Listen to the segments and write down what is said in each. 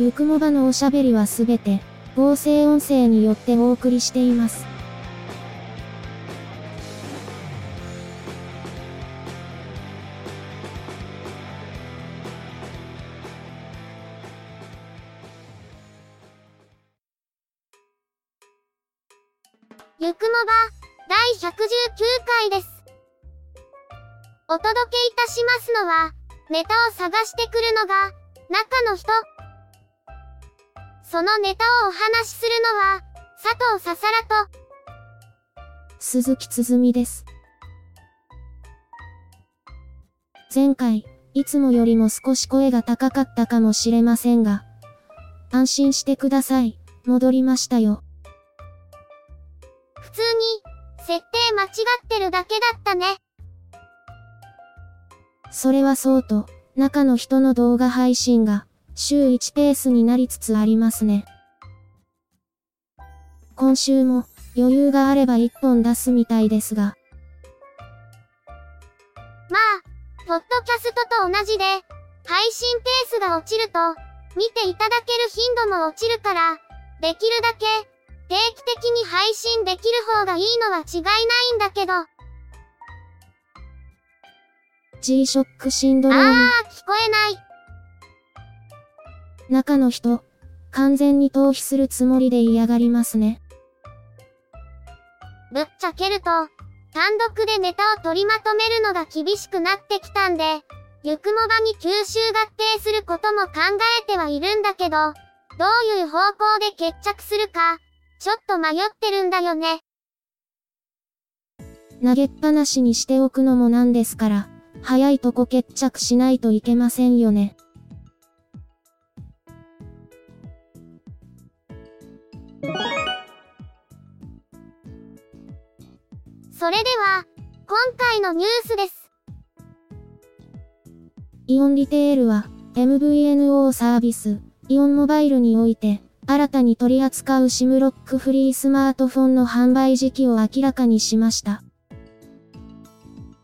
ゆくもばのおしゃべりはすべて、合成音声によってお送りしています。ゆくもば、第119回です。お届けいたしますのは、ネタを探してくるのが、中の人。そのネタをお話しするのは、佐藤ささらと、鈴木つづみです。前回、いつもよりも少し声が高かったかもしれませんが、安心してください。戻りましたよ。普通に、設定間違ってるだけだったね。それはそうと、中の人の動画配信が、週1ペースになりつつありますね。今週も、余裕があれば1本出すみたいですが。まあ、ポッドキャストと同じで、配信ペースが落ちると、見ていただける頻度も落ちるから、できるだけ、定期的に配信できる方がいいのは違いないんだけど。G-SHOCK シンドローム。ああ、聞こえない。中の人、完全に逃避するつもりで嫌がりますね。ぶっちゃけると、単独でネタを取りまとめるのが厳しくなってきたんで、ゆくもばに吸収合併することも考えてはいるんだけど、どういう方向で決着するか、ちょっと迷ってるんだよね。投げっぱなしにしておくのもなんですから、早いとこ決着しないといけませんよね。それでは、今回のニュースです。イオンリテールは、MVNO サービス、イオンモバイルにおいて、新たに取り扱う SIM ロックフリースマートフォンの販売時期を明らかにしました。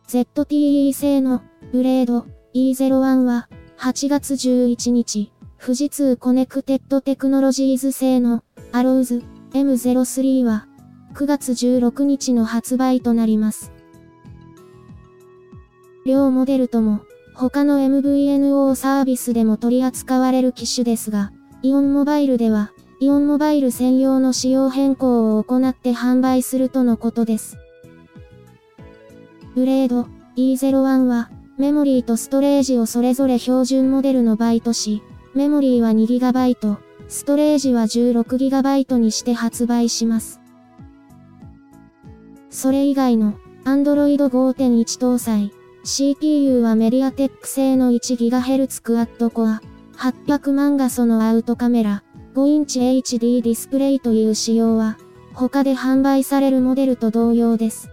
ZTE 製のブレード E01 は8月11日、富士通コネクテッドテクノロジーズ製のアローズ M03 は9月16日の発売となります。両モデルとも他の MVNO サービスでも取り扱われる機種ですが、イオンモバイルでは、イオンモバイル専用の仕様変更を行って販売するとのことです。ブレード E01 は、メモリーとストレージをそれぞれ標準モデルのバイトし、メモリーは 2GB、ストレージは 16GB にして発売します。それ以外の、Android 5.1搭載、CPU はメディアテック製の 1GHz クアッドコア、800万画素のアウトカメラ、5インチ HD ディスプレイという仕様は、他で販売されるモデルと同様です。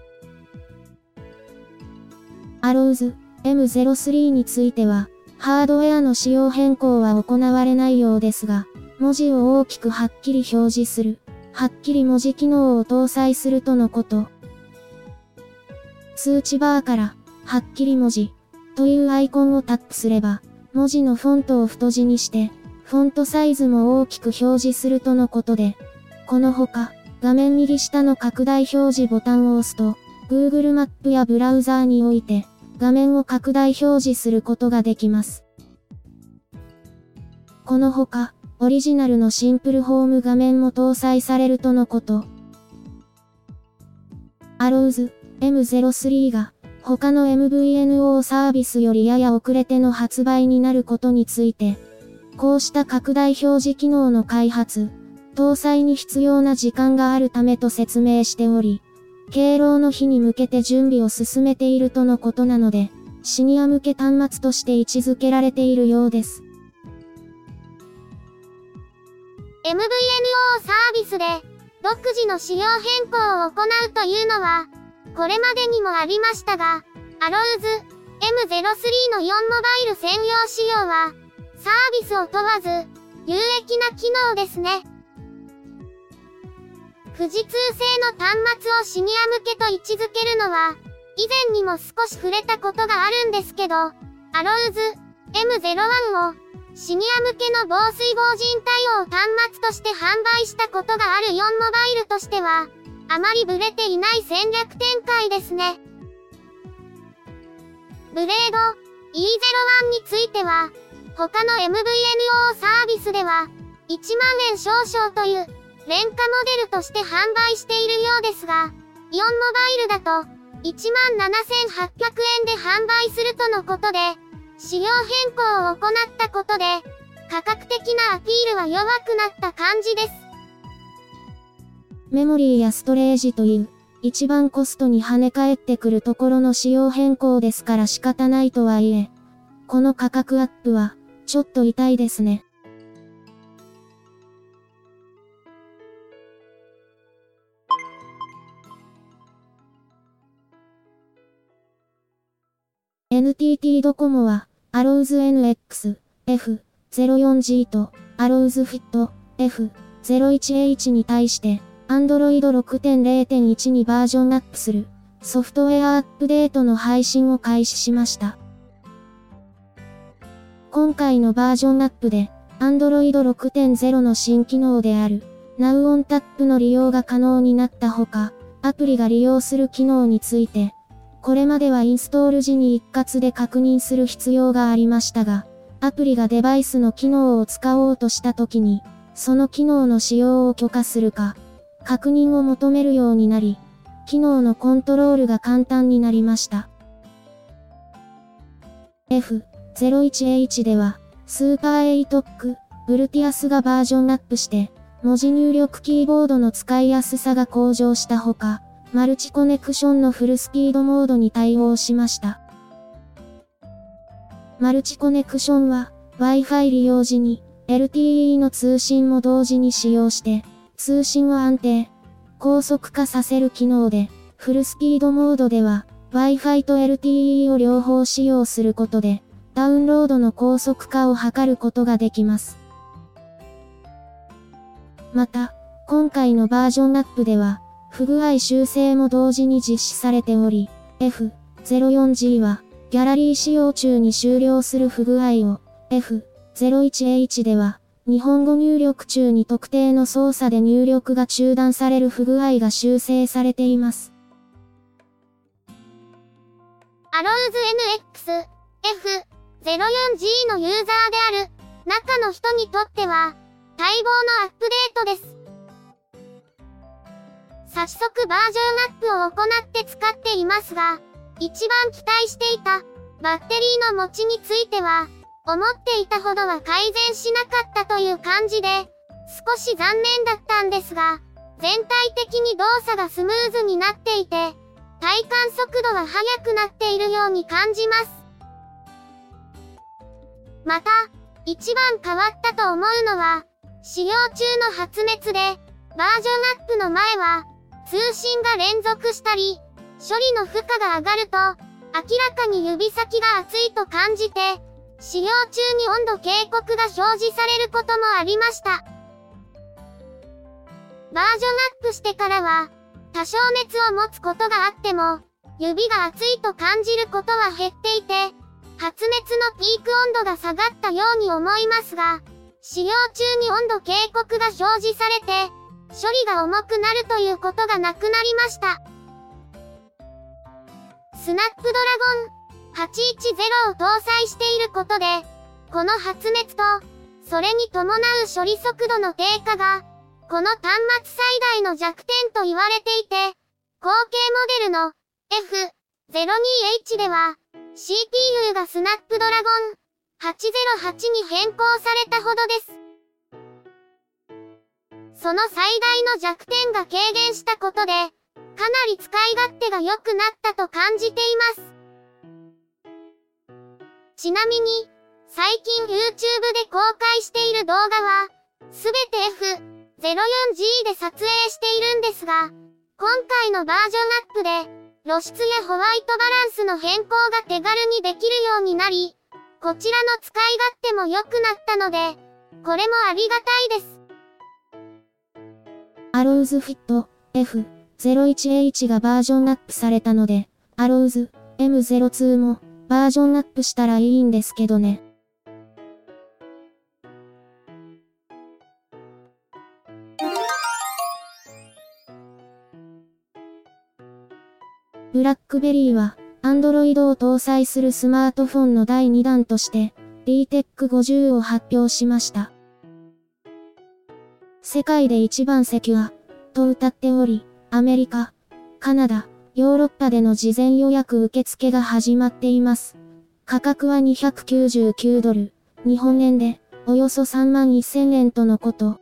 アローズ M03 については、ハードウェアの仕様変更は行われないようですが、文字を大きくはっきり表示する、はっきり文字機能を搭載するとのこと。通知バーから、はっきり文字、というアイコンをタップすれば、文字のフォントを太字にして、フォントサイズも大きく表示するとのことで、このほか、画面右下の拡大表示ボタンを押すと、Google マップやブラウザーにおいて、画面を拡大表示することができます。このほか、オリジナルのシンプルホーム画面も搭載されるとのこと。アローズ M03 が他の MVNO サービスよりやや遅れての発売になることについて、こうした拡大表示機能の開発、搭載に必要な時間があるためと説明しており、敬老の日に向けて準備を進めているとのことなので、シニア向け端末として位置づけられているようです。MVNO サービスで、独自の仕様変更を行うというのは、これまでにもありましたが、アローズ M03 の4モバイル専用仕様は、サービスを問わず、有益な機能ですね。富士通製の端末をシニア向けと位置づけるのは、以前にも少し触れたことがあるんですけど、アローズ M01 をシニア向けの防水防塵対応端末として販売したことがある4モバイルとしては、あまりブレていない戦略展開ですね。ブレード E01 については、他の MVNO サービスでは、1万円少々という廉価モデルとして販売しているようですが、4モバイルだと17,800円で販売するとのことで、仕様変更を行ったことで、価格的なアピールは弱くなった感じです。メモリーやストレージという、一番コストに跳ね返ってくるところの仕様変更ですから仕方ないとはいえ、この価格アップは、ちょっと痛いですね。NTT ドコモは、アローズ NX、F04G と、アローズフィット、F01H に対して、Android 6.0.1にバージョンアップする、ソフトウェアアップデートの配信を開始しました。今回のバージョンアップで、Android 6.0の新機能である、Now on Tap の利用が可能になったほか、アプリが利用する機能について、これまではインストール時に一括で確認する必要がありましたが、アプリがデバイスの機能を使おうとした時に、その機能の使用を許可するか、確認を求めるようになり、機能のコントロールが簡単になりました。F01H では、スーパー ATOC、ブルティアスがバージョンアップして、文字入力キーボードの使いやすさが向上したほか、マルチコネクションのフルスピードモードに対応しました。マルチコネクションは Wi-Fi 利用時に LTE の通信も同時に使用して通信を安定、高速化させる機能でフルスピードモードでは Wi-Fi と LTE を両方使用することでダウンロードの高速化を図ることができます。また、今回のバージョンアップでは不具合修正も同時に実施されており、F04G は、ギャラリー使用中に終了する不具合を、F01H では、日本語入力中に特定の操作で入力が中断される不具合が修正されています。アローズ NX、F04G のユーザーである、中の人にとっては、待望のアップデートです。早速バージョンアップを行って使っていますが、一番期待していたバッテリーの持ちについては、思っていたほどは改善しなかったという感じで、少し残念だったんですが、全体的に動作がスムーズになっていて、体感速度は速くなっているように感じます。また、一番変わったと思うのは、使用中の発熱で、バージョンアップの前は、通信が連続したり、処理の負荷が上がると、明らかに指先が熱いと感じて、使用中に温度警告が表示されることもありました。バージョンアップしてからは、多少熱を持つことがあっても、指が熱いと感じることは減っていて、発熱のピーク温度が下がったように思いますが、使用中に温度警告が表示されて、処理が重くなるということがなくなりました。スナップドラゴン810を搭載していることで、この発熱と、それに伴う処理速度の低下が、この端末最大の弱点と言われていて、後継モデルの F02H では、CPU がスナップドラゴン808に変更されたほどです。その最大の弱点が軽減したことで、かなり使い勝手が良くなったと感じています。ちなみに、最近 YouTube で公開している動画は、すべて F04G で撮影しているんですが、今回のバージョンアップで、露出やホワイトバランスの変更が手軽にできるようになり、こちらの使い勝手も良くなったので、これもありがたいです。アローズフィット F01H がバージョンアップされたので、アローズ M02 もバージョンアップしたらいいんですけどね。ブラックベリーは、アンドロイドを搭載するスマートフォンの第2弾として、DTEC50 を発表しました。世界で一番セキュア、と歌っており、アメリカ、カナダ、ヨーロッパでの事前予約受付が始まっています。価格は299ドル、日本円で、およそ3万1000円とのこと。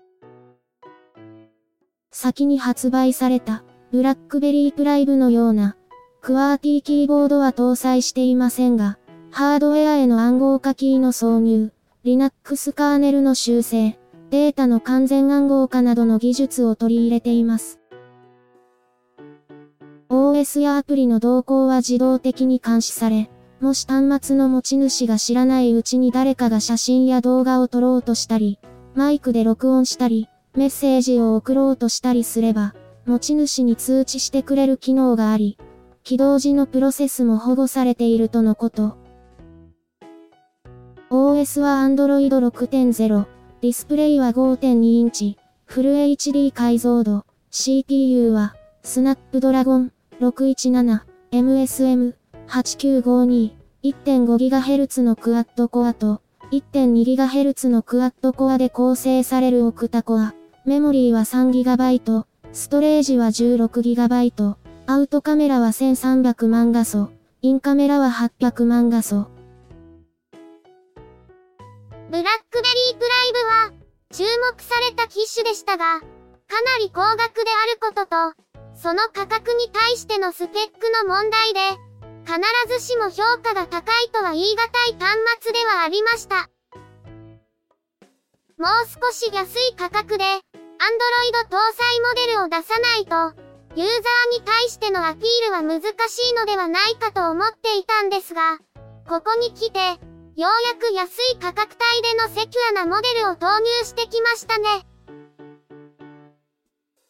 先に発売された、ブラックベリープライブのような、クワーティーキーボードは搭載していませんが、ハードウェアへの暗号化キーの挿入、Linux カーネルの修正、データの完全暗号化などの技術を取り入れています。OS やアプリの動向は自動的に監視され、もし端末の持ち主が知らないうちに誰かが写真や動画を撮ろうとしたり、マイクで録音したり、メッセージを送ろうとしたりすれば、持ち主に通知してくれる機能があり、起動時のプロセスも保護されているとのこと。OS は Android 6.0、ディスプレイは5.2インチ、フル HD 解像度、CPU は、スナップドラゴン617、MSM8952、1.5GHz のクワッドコアと、1.2GHz のクワッドコアで構成されるオクタコア。メモリーは 3GB、ストレージは 16GB、アウトカメラは1300万画素、インカメラは800万画素。ブラックベリープライブは、注目された機種でしたが、かなり高額であることと、その価格に対してのスペックの問題で、必ずしも評価が高いとは言い難い端末ではありました。もう少し安い価格で、Android 搭載モデルを出さないと、ユーザーに対してのアピールは難しいのではないかと思っていたんですが、ここに来て、ようやく安い価格帯でのセキュアなモデルを投入してきましたね。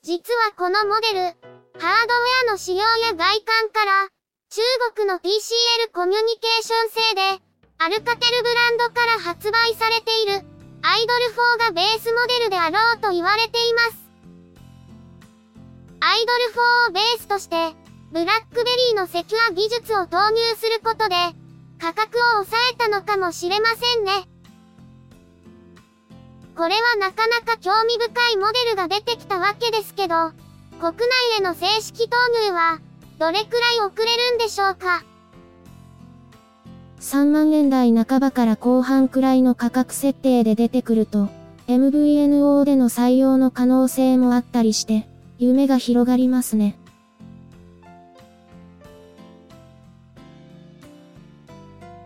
実はこのモデル、ハードウェアの仕様や外観から、中国の TCL コミュニケーション製で、アルカテルブランドから発売されている、アイドル4がベースモデルであろうと言われています。アイドル4をベースとして、ブラックベリーのセキュア技術を投入することで、価格を抑えたのかもしれませんね。これはなかなか興味深いモデルが出てきたわけですけど、国内への正式投入は、どれくらい遅れるんでしょうか？3万円台半ばから後半くらいの価格設定で出てくると、MVNO での採用の可能性もあったりして、夢が広がりますね。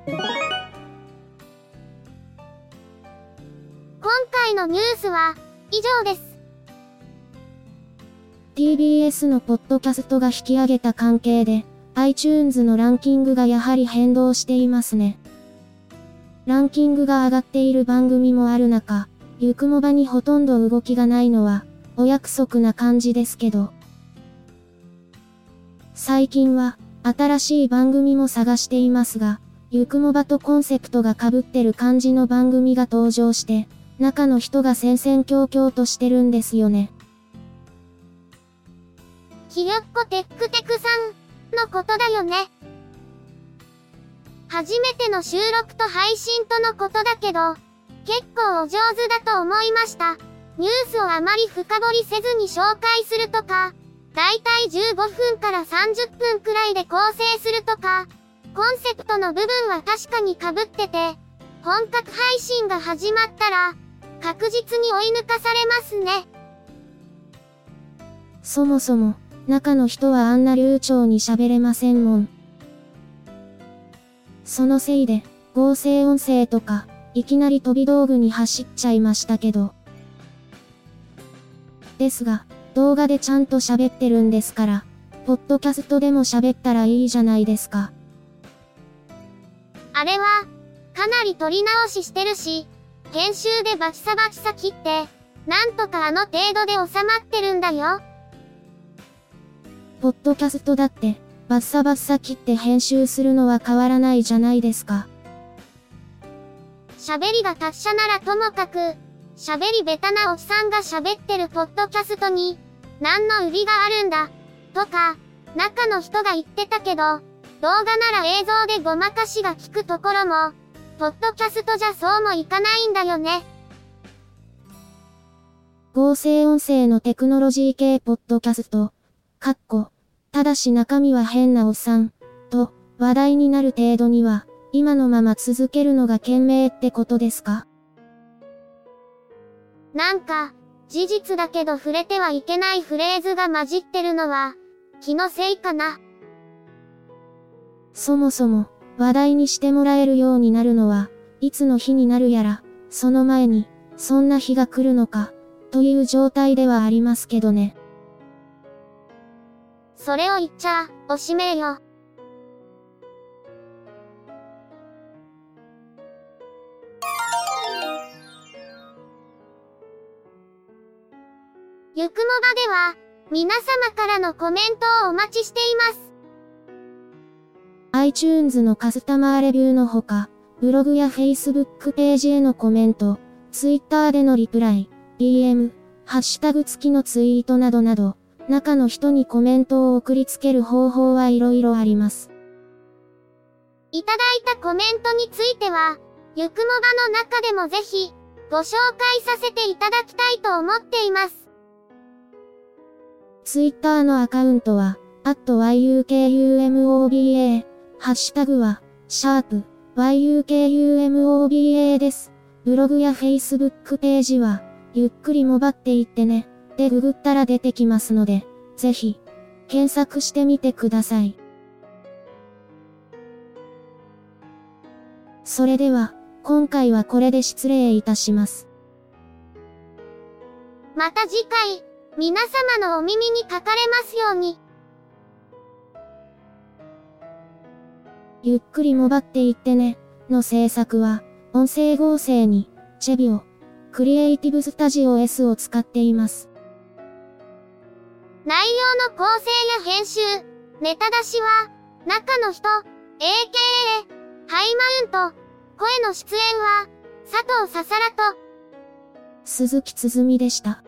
今回のニュースは以上です。TBS のポッドキャストが引き上げた関係で、iTunes のランキングがやはり変動していますね。ランキングが上がっている番組もある中、ゆくもばにほとんど動きがないのは、お約束な感じですけど。最近は、新しい番組も探していますが、ゆくもばとコンセプトが被ってる感じの番組が登場して、中の人が戦々恐々としてるんですよね。ひよっこテックテクさんのことだよね。初めての収録と配信とのことだけど、結構お上手だと思いました。ニュースをあまり深掘りせずに紹介するとか、だいたい15分から30分くらいで構成するとか、コンセプトの部分は確かに被ってて、本格配信が始まったら、確実に追い抜かされますね。そもそも、中の人はあんな流暢に喋れませんもん。そのせいで、合成音声とか、いきなり飛び道具に走っちゃいましたけど。ですが、動画でちゃんと喋ってるんですから、ポッドキャストでも喋ったらいいじゃないですか。あれは、かなり撮り直ししてるし、編集でバチサバチサ切って、なんとかあの程度で収まってるんだよ。ポッドキャストだって、バッサバッサ切って編集するのは変わらないじゃないですか。喋りが達者ならともかく、喋りベタなおっさんが喋ってるポッドキャストに、何の売りがあるんだ、とか、中の人が言ってたけど、動画なら映像でごまかしが効くところも、ポッドキャストじゃそうもいかないんだよね。合成音声のテクノロジー系ポッドキャスト、かっこ、ただし中身は変なおっさん、と、話題になる程度には、今のまま続けるのが賢明ってことですか？なんか、事実だけど触れてはいけないフレーズが混じってるのは、気のせいかな。そもそも、話題にしてもらえるようになるのは、いつの日になるやら、その前に、そんな日が来るのか、という状態ではありますけどね。それを言っちゃ、おしめよ。ゆくもばでは、皆様からのコメントをお待ちしています。iTunes のカスタマーレビューのほか、ブログや Facebook ページへのコメント、Twitter でのリプライ、DM、ハッシュタグ付きのツイートなどなど、中の人にコメントを送りつける方法はいろいろあります。いただいたコメントについては、ゆくもばの中でもぜひ、ご紹介させていただきたいと思っています。Twitter のアカウントは、yukumoba、ハッシュタグは、シャープ yukumoba です。ブログや Facebook ページは、ゆっくりもばっていってね、でググったら出てきますので、ぜひ、検索してみてください。それでは、今回はこれで失礼いたします。また次回、皆様のお耳にかかれますように。ゆっくりもばっていってね、の制作は、音声合成に、チェビオ、クリエイティブスタジオ S を使っています。内容の構成や編集、ネタ出しは、中の人、AKA、ハイマウント、声の出演は、佐藤ささらと、鈴木つづみでした。